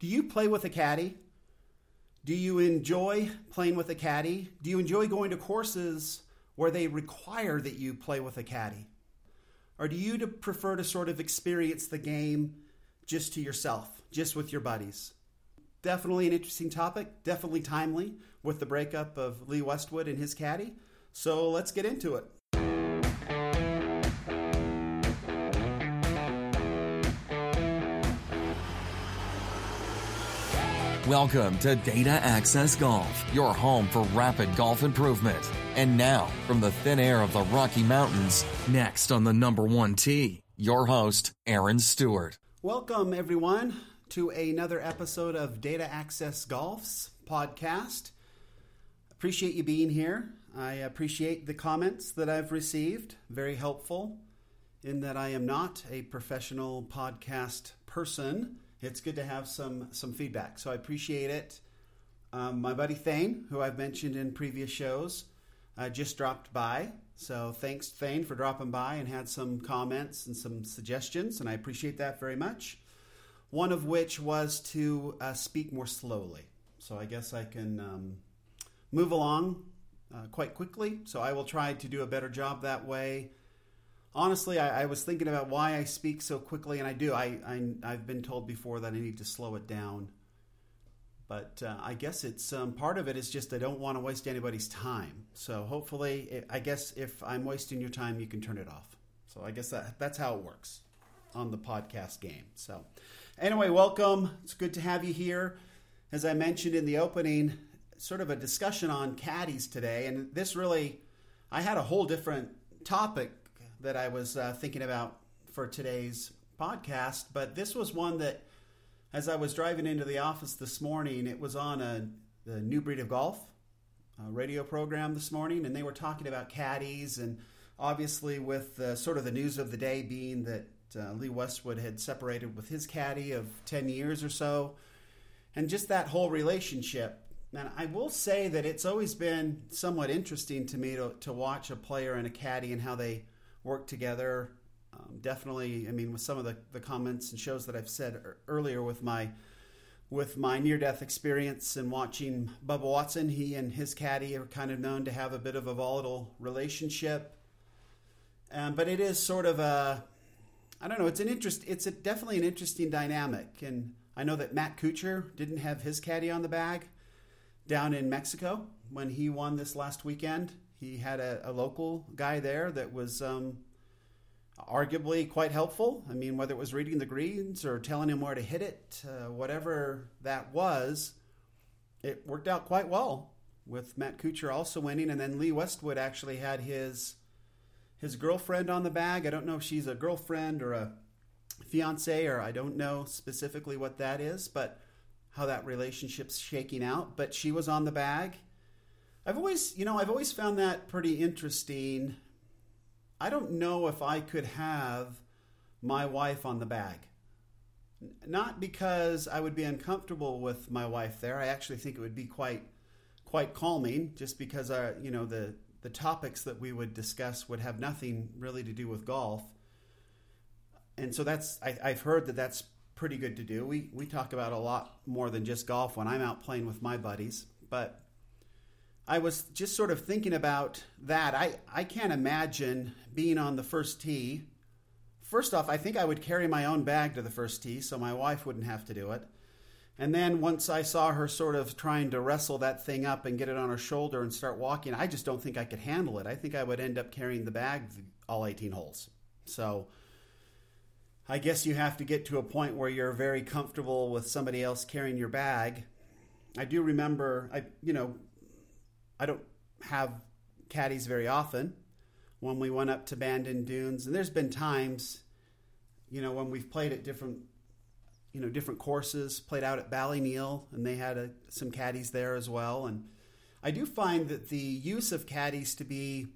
Do you play with a caddy? Do you enjoy playing with a caddy? Do you enjoy going to courses where they require that you play with a caddy? Or do you prefer to sort of experience the game just to yourself, just with your buddies? Definitely an interesting topic, definitely timely with the breakup of Lee Westwood and his caddy. So let's get into it. Welcome to Data Access Golf, your home for rapid golf improvement. And now, from the thin air of the Rocky Mountains, next on the number one tee, your host, Aaron Stewart. Welcome, everyone, to another episode of Data Access Golf's podcast. Appreciate you being here. I appreciate the comments that I've received, very helpful in that I am not a professional podcast person it's good to have some some feedback. So I appreciate it. Um, my buddy Thane, who I've mentioned in previous shows, uh, just dropped by. So thanks, Thane, for dropping by and had some comments and some suggestions, and I appreciate that very much. One of which was to uh, speak more slowly. So I guess I can um, move along uh, quite quickly. So I will try to do a better job that way honestly, I, I, was thinking about why I speak so quickly, and I do. I, I have been told before that I need to slow it down, but uh, I guess it's um, part of it is just I don't want to waste anybody's time. So hopefully, I guess if I'm wasting your time, you can turn it off. So I guess that that's how it works on the podcast game. So anyway, welcome. It's good to have you here. As I mentioned in the opening, sort of a discussion on caddies today, and this really, I had a whole different topic that I was uh, thinking about for today's podcast, but this was one that, as I was driving into the office this morning, it was on a the New Breed of Golf radio program this morning, and they were talking about caddies, and obviously with sort of the news of the day being that uh, Lee Westwood had separated with his caddy of ten years or so, and just that whole relationship. And I will say that it's always been somewhat interesting to me to, to watch a player and a caddy and how they work together. Um, definitely, I mean, with some of the, the comments and shows that I've said earlier with my with my near death experience and watching Bubba Watson, he and his caddy are kind of known to have a bit of a volatile relationship. Um, but it is sort of a, I don't know, it's an interest, it's a, definitely an interesting dynamic. And I know that Matt Kuchar didn't have his caddy on the bag down in Mexico when he won this last weekend. He had a, a local guy there that was um, arguably quite helpful. I mean, whether it was reading the greens or telling him where to hit it, uh, whatever that was, it worked out quite well with Matt Kuchar also winning, and then Lee Westwood actually had his his girlfriend on the bag. I don't know if she's a girlfriend or a fiance, or I don't know specifically what that is, but how that relationship's shaking out. But she was on the bag, I've always, you know, I've always found that pretty interesting. I don't know if I could have my wife on the bag. Not because I would be uncomfortable with my wife there. I actually think it would be quite quite calming just because our, uh, you know, the the topics that we would discuss would have nothing really to do with golf. And so that's I, I've heard that that's pretty good to do. We we talk about a lot more than just golf when I'm out playing with my buddies, but I was just sort of thinking about that. I, I can't imagine being on the first tee. First off, I think I would carry my own bag to the first tee so my wife wouldn't have to do it. And then once I saw her sort of trying to wrestle that thing up and get it on her shoulder and start walking, I just don't think I could handle it. I think I would end up carrying the bag all 18 holes. So I guess you have to get to a point where you're very comfortable with somebody else carrying your bag. I do remember, I you know, I don't have caddies very often. When we went up to Bandon Dunes, and there's been times, you know, when we've played at different, you know, different courses, played out at Ballyneal, and they had a, some caddies there as well. And I do find that the use of caddies to be,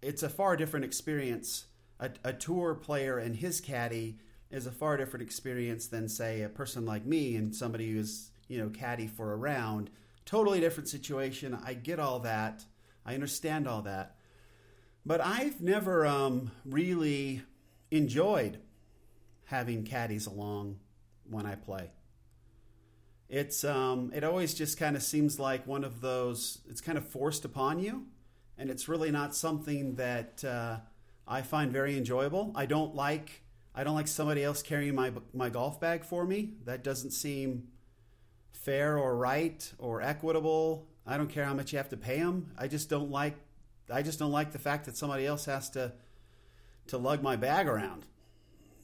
it's a far different experience. A, a tour player and his caddy is a far different experience than, say, a person like me and somebody who's, you know, caddy for a round totally different situation. I get all that. I understand all that. But I've never um, really enjoyed having caddies along when I play. It's um, it always just kind of seems like one of those. It's kind of forced upon you, and it's really not something that uh, I find very enjoyable. I don't like I don't like somebody else carrying my my golf bag for me. That doesn't seem fair or right or equitable. I don't care how much you have to pay them. I just don't like I just don't like the fact that somebody else has to to lug my bag around.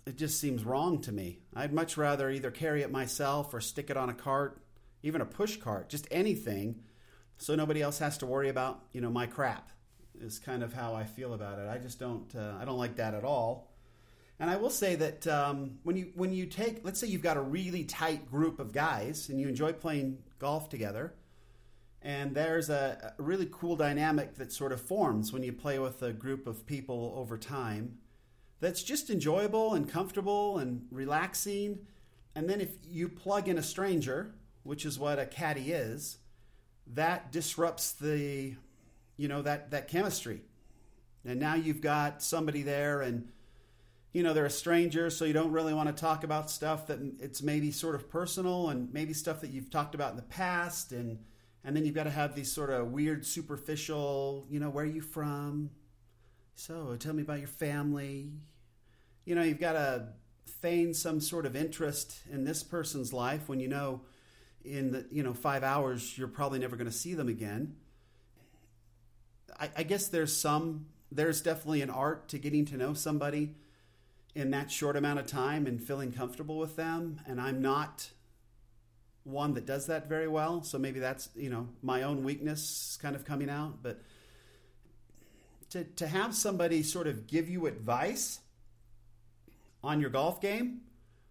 It just seems wrong to me. I'd much rather either carry it myself or stick it on a cart, even a push cart, just anything so nobody else has to worry about, you know, my crap. Is kind of how I feel about it. I just don't uh, I don't like that at all. And I will say that um, when you when you take, let's say you've got a really tight group of guys and you enjoy playing golf together, and there's a, a really cool dynamic that sort of forms when you play with a group of people over time. That's just enjoyable and comfortable and relaxing. And then if you plug in a stranger, which is what a caddy is, that disrupts the, you know, that that chemistry. And now you've got somebody there and you know they're a stranger so you don't really want to talk about stuff that it's maybe sort of personal and maybe stuff that you've talked about in the past and and then you've got to have these sort of weird superficial you know where are you from? So tell me about your family. You know you've got to feign some sort of interest in this person's life when you know in the you know five hours you're probably never going to see them again. I, I guess there's some there's definitely an art to getting to know somebody in that short amount of time and feeling comfortable with them. And I'm not one that does that very well. So maybe that's, you know, my own weakness kind of coming out. But to, to have somebody sort of give you advice on your golf game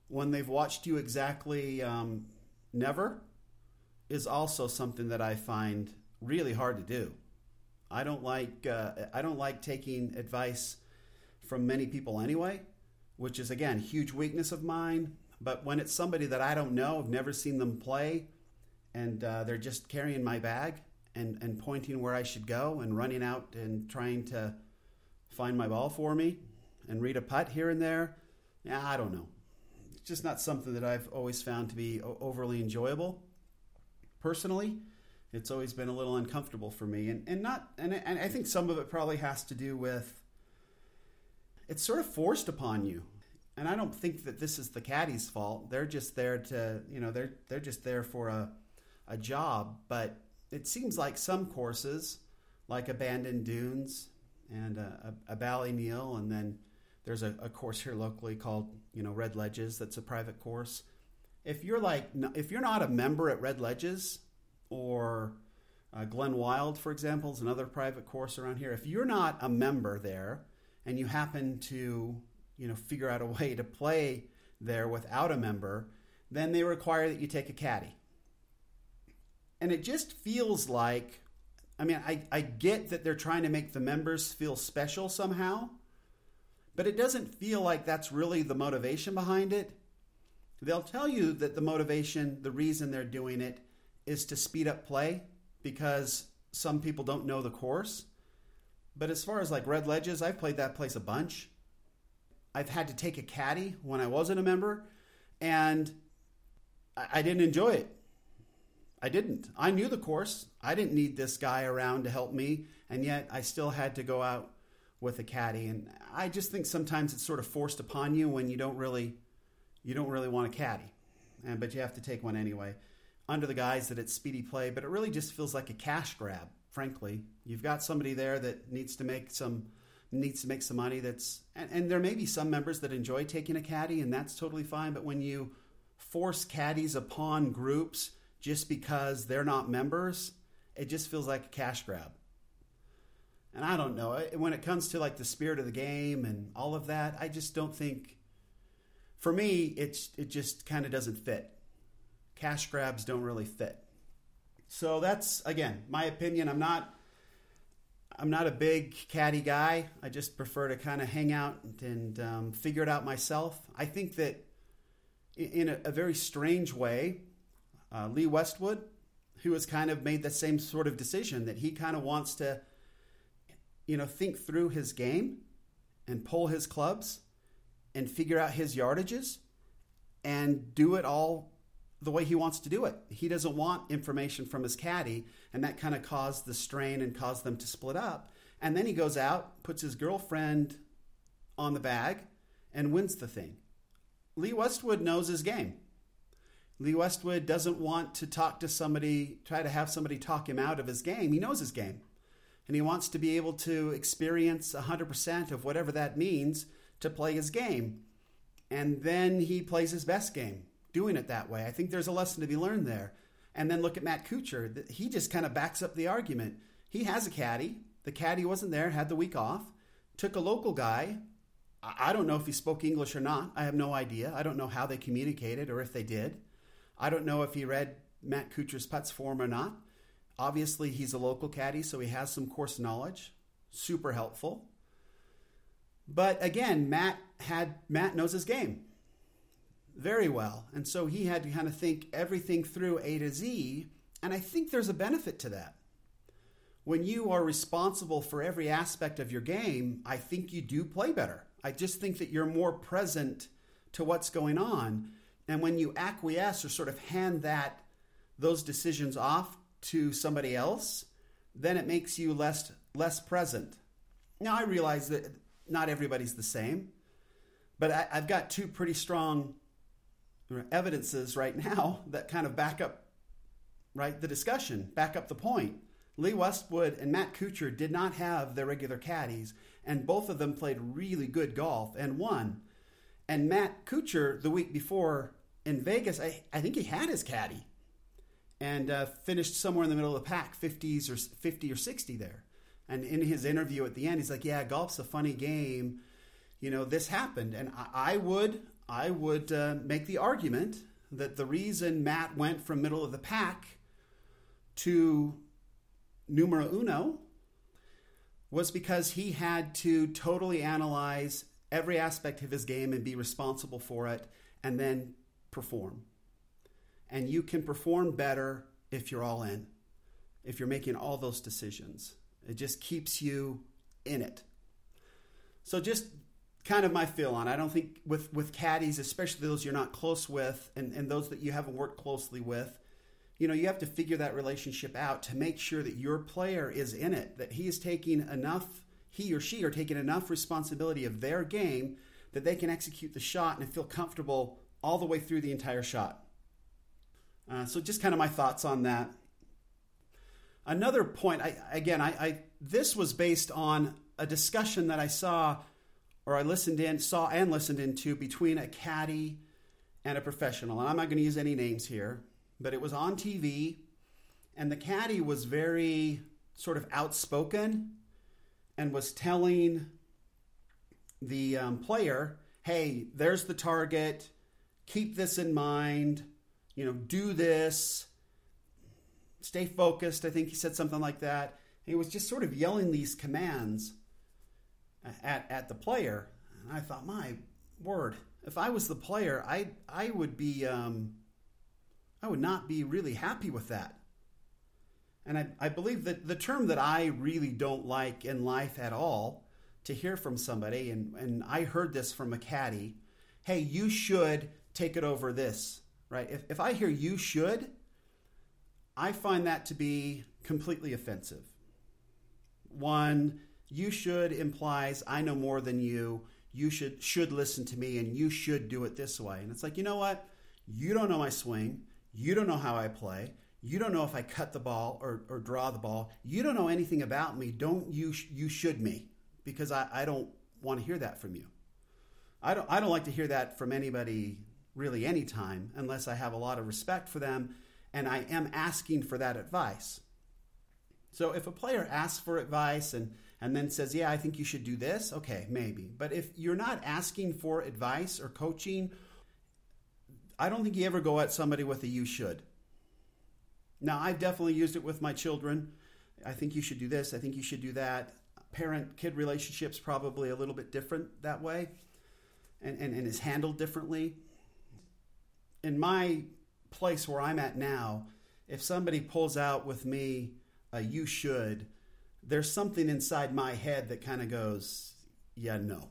when they've watched you exactly um, never is also something that I find really hard to do. I don't like uh, I don't like taking advice from many people anyway which is again huge weakness of mine. But when it's somebody that I don't know, I've never seen them play, and uh, they're just carrying my bag and and pointing where I should go and running out and trying to find my ball for me and read a putt here and there. Yeah, I don't know. It's just not something that I've always found to be overly enjoyable. Personally, it's always been a little uncomfortable for me, and and not and and I think some of it probably has to do with it's sort of forced upon you. And I don't think that this is the caddy's fault. They're just there to, you know, they're they're just there for a a job. But it seems like some courses, like a Bandon Dunes and a, a, a Ballyneal, and then there's a, a course here locally called, you know, Red Ledges. That's a private course. If you're like, if you're not a member at Red Ledges or uh, Glenwild, for example, is another private course around here. If you're not a member there, and you happen to you know figure out a way to play there without a member, then they require that you take a caddy. And it just feels like I mean, I, I get that they're trying to make the members feel special somehow, but it doesn't feel like that's really the motivation behind it. They'll tell you that the motivation, the reason they're doing it, is to speed up play because some people don't know the course. But as far as like Red Ledges, I've played that place a bunch. I've had to take a caddy when I wasn't a member, and I, didn't enjoy it. I didn't. I knew the course. I didn't need this guy around to help me, and yet I still had to go out with a caddy. And I just think sometimes it's sort of forced upon you when you don't really, you don't really want a caddy, and but you have to take one anyway, under the guise that it's speedy play. But it really just feels like a cash grab frankly. You've got somebody there that needs to make some needs to make some money that's and, and, there may be some members that enjoy taking a caddy and that's totally fine but when you force caddies upon groups just because they're not members it just feels like a cash grab and i don't know when it comes to like the spirit of the game and all of that i just don't think for me it's it just kind of doesn't fit cash grabs don't really fit so that's again my opinion. I'm not I'm not a big caddy guy. I just prefer to kind of hang out and um, figure it out myself. I think that in a, a very strange way, uh, Lee Westwood, who has kind of made the same sort of decision that he kind of wants to, you know, think through his game and pull his clubs and figure out his yardages and do it all the way he wants to do it. He doesn't want information from his caddy, and that kind of caused the strain and caused them to split up. And then he goes out, puts his girlfriend on the bag, and wins the thing. Lee Westwood knows his game. Lee Westwood doesn't want to talk to somebody, try to have somebody talk him out of his game. He knows his game. And he wants to be able to experience 100% of whatever that means to play his game. And then he plays his best game doing it that way. I think there's a lesson to be learned there. And then look at Matt Kuchar. He just kind of backs up the argument. He has a caddy. The caddy wasn't there, had the week off, took a local guy. I don't know if he spoke English or not. I have no idea. I don't know how they communicated or if they did. I don't know if he read Matt Kuchar's putts form or not. Obviously, he's a local caddy, so he has some course knowledge. Super helpful. But again, Matt had Matt knows his game very well. And so he had to kind of think everything through A to Z. And I think there's a benefit to that. When you are responsible for every aspect of your game, I think you do play better. I just think that you're more present to what's going on. And when you acquiesce or sort of hand that those decisions off to somebody else, then it makes you less less present. Now I realize that not everybody's the same, but I, have got two pretty strong evidences right now that kind of back up right the discussion, back up the point. Lee Westwood and Matt Kuchar did not have their regular caddies, and both of them played really good golf and won. And Matt Kuchar, the week before in Vegas, I, I think he had his caddy and uh, finished somewhere in the middle of the pack, 50s or 50 or 60 there. And in his interview at the end, he's like, "Yeah, golf's a funny game. You know, this happened, and I, I would I would uh, make the argument that the reason Matt went from middle of the pack to numero uno was because he had to totally analyze every aspect of his game and be responsible for it and then perform. And you can perform better if you're all in, if you're making all those decisions. It just keeps you in it. So just kind of my feel on. I don't think with with caddies, especially those you're not close with, and and those that you haven't worked closely with, you know, you have to figure that relationship out to make sure that your player is in it, that he is taking enough, he or she are taking enough responsibility of their game that they can execute the shot and feel comfortable all the way through the entire shot. Uh, so just kind of my thoughts on that. Another point, I, again, I, I this was based on a discussion that I saw or I listened in, saw and listened into between a caddy and a professional. And I'm not going to use any names here, but it was on TV, and the caddy was very sort of outspoken and was telling the um, player, hey, there's the target, keep this in mind, you know, do this, stay focused. I think he said something like that. He was just sort of yelling these commands at, at the player. And I thought, my word, if I was the player, I I would be um, I would not be really happy with that. And I, I believe that the term that I really don't like in life at all to hear from somebody, and, and I heard this from a caddy, hey, you should take it over this, right? If, if I hear you should, I find that to be completely offensive. One, you should implies I know more than you. You should should listen to me and you should do it this way. And it's like, you know what? You don't know my swing. You don't know how I play. You don't know if I cut the ball or, or draw the ball. You don't know anything about me. Don't you you should me because I, I don't want to hear that from you. I don't I don't like to hear that from anybody really anytime unless I have a lot of respect for them and I am asking for that advice. So if a player asks for advice and and then says, Yeah, I think you should do this, okay, maybe. But if you're not asking for advice or coaching, I don't think you ever go at somebody with a you should. Now, I've definitely used it with my children. I think you should do this, I think you should do that. Parent kid relationships probably a little bit different that way and, and, and is handled differently. In my place where I'm at now, if somebody pulls out with me a you should, there's something inside my head that kind of goes, yeah, no,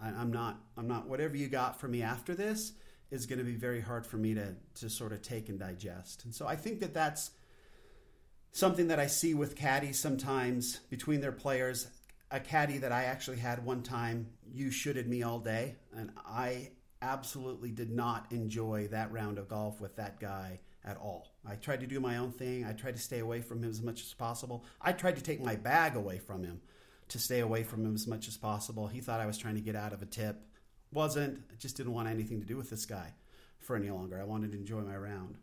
I, am not, I'm not. Whatever you got for me after this is going to be very hard for me to to sort of take and digest. And so I think that that's something that I see with caddies sometimes between their players. A caddy that I actually had one time, you shooted me all day, and I absolutely did not enjoy that round of golf with that guy at all. I tried to do my own thing. I tried to stay away from him as much as possible. I tried to take my bag away from him to stay away from him as much as possible. He thought I was trying to get out of a tip. Wasn't. I just didn't want anything to do with this guy for any longer. I wanted to enjoy my round.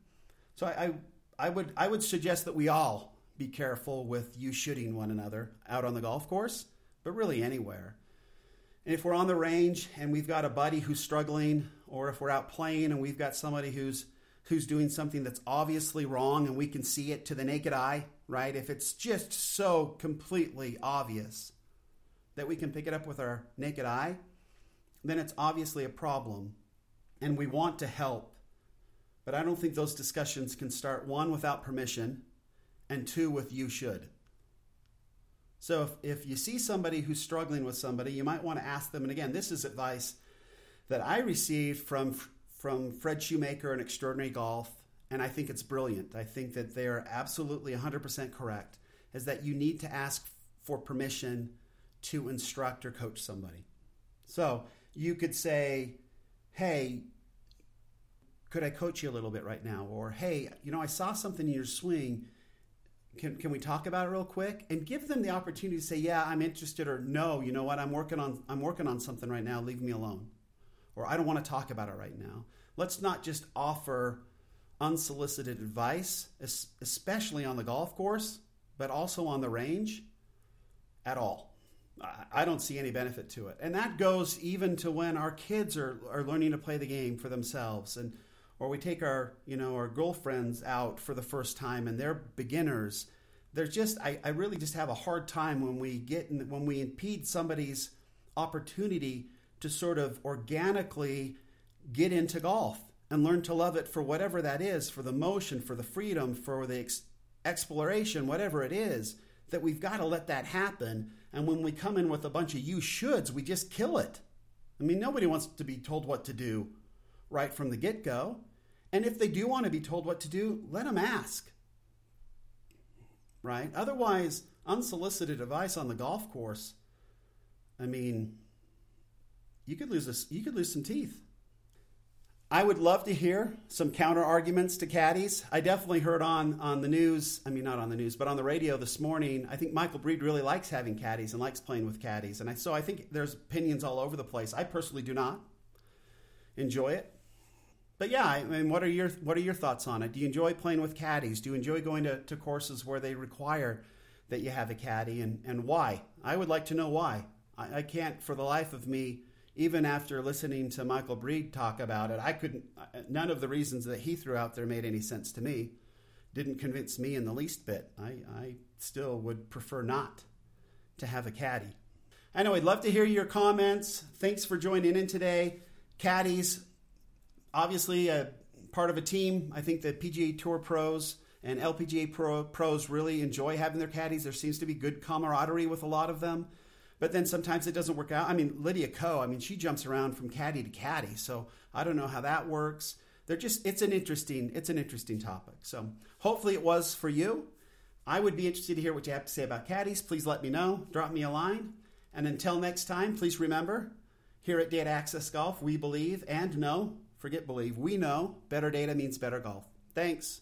So I, I, I would I would suggest that we all be careful with you shooting one another out on the golf course, but really anywhere. And if we're on the range and we've got a buddy who's struggling, or if we're out playing and we've got somebody who's who's doing something that's obviously wrong and we can see it to the naked eye, right? If it's just so completely obvious that we can pick it up with our naked eye, then it's obviously a problem and we want to help. But I don't think those discussions can start one without permission and two with you should. So if, if you see somebody who's struggling with somebody, you might want to ask them. And again, this is advice that I received from from Fred Shoemaker and Extraordinary Golf, and I think it's brilliant. I think that they're absolutely 100% correct. Is that you need to ask for permission to instruct or coach somebody. So you could say, "Hey, could I coach you a little bit right now?" Or, "Hey, you know, I saw something in your swing." can, can we talk about it real quick and give them the opportunity to say yeah i'm interested or no you know what i'm working on i'm working on something right now leave me alone or i don't want to talk about it right now. Let's not just offer unsolicited advice especially on the golf course but also on the range at all. I don't see any benefit to it. And that goes even to when our kids are, are learning to play the game for themselves and or we take our you know our girlfriends out for the first time and they're beginners. There's just I, I really just have a hard time when we get in, when we impede somebody's opportunity to sort of organically get into golf and learn to love it for whatever that is for the motion for the freedom for the ex- exploration whatever it is that we've got to let that happen and when we come in with a bunch of you shoulds we just kill it i mean nobody wants to be told what to do right from the get go. And if they do want to be told what to do, let them ask. Right? Otherwise, unsolicited advice on the golf course, I mean, you could lose a, you could lose some teeth. I would love to hear some counter arguments to caddies. I definitely heard on on the news. I mean, not on the news, but on the radio this morning. I think Michael Breed really likes having caddies and likes playing with caddies, and I, so I think there's opinions all over the place. I personally do not enjoy it but yeah, I mean, what are your what are your thoughts on it? Do you enjoy playing with caddies? Do you enjoy going to, to courses where they require that you have a caddy, and and why? I would like to know why. I, I can't, for the life of me, even after listening to Michael Breed talk about it, I couldn't. None of the reasons that he threw out there made any sense to me. Didn't convince me in the least bit. I, I still would prefer not to have a caddy. I know I'd love to hear your comments. Thanks for joining in today. Caddies, obviously a part of a team. I think the PGA Tour pros and LPGA pro, pros really enjoy having their caddies. There seems to be good camaraderie with a lot of them. But then sometimes it doesn't work out. I mean, Lydia Ko, I mean, she jumps around from caddy to caddy. So I don't know how that works. They're just it's an interesting it's an interesting topic. So hopefully it was for you. I would be interested to hear what you have to say about caddies. Please let me know. Drop me a line. And until next time, please remember, here at Data Access Golf, we believe and know Forget believe. We know better data means better golf. Thanks.